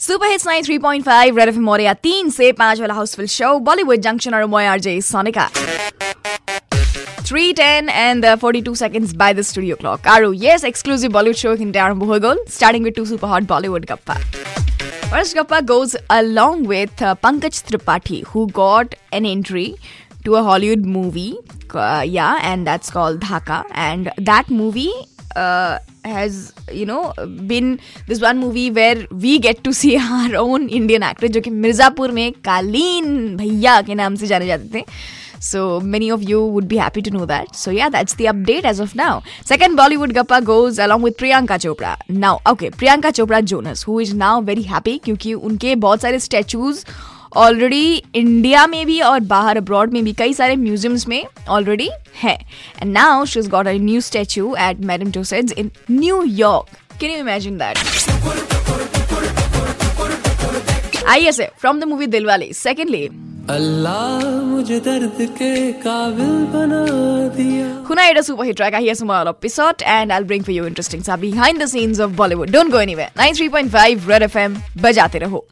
Super hits 93.5 red FM Moriya 3 से 5 वाला Housefull show Bollywood junction और मैं RJ Sonika 310 and uh, 42 seconds by the studio clock. Aru, yes, exclusive Bollywood show in Darren Bohogol, starting with two super hot Bollywood gappa. First gappa goes along with uh, Pankaj Tripathi, who got an entry to a Hollywood movie. Uh, yeah, and that's called Dhaka. And that movie uh, has you know been this one movie where we get to see our own Indian actor जो कि मिर्ज़ापुर में कालीन भैया के नाम से जाने जाते थे So many of you would be happy to know that. So yeah, that's the update as of now. Second Bollywood Gappa goes along with Priyanka Chopra. Now, okay, Priyanka Chopra Jonas, who is now very happy क्योंकि उनके बहुत सारे statues already India में भी और बाहर abroad में भी कई सारे म्यूजियम्स में ऑलरेडी है। And now she is got a new statue at Madame Tussauds in New York can you imagine that I S from the movie Dil Dilwali. Secondly अल्लाह मुझे दर्द के काबिल बना दिया। 93.5 बजाते रहो।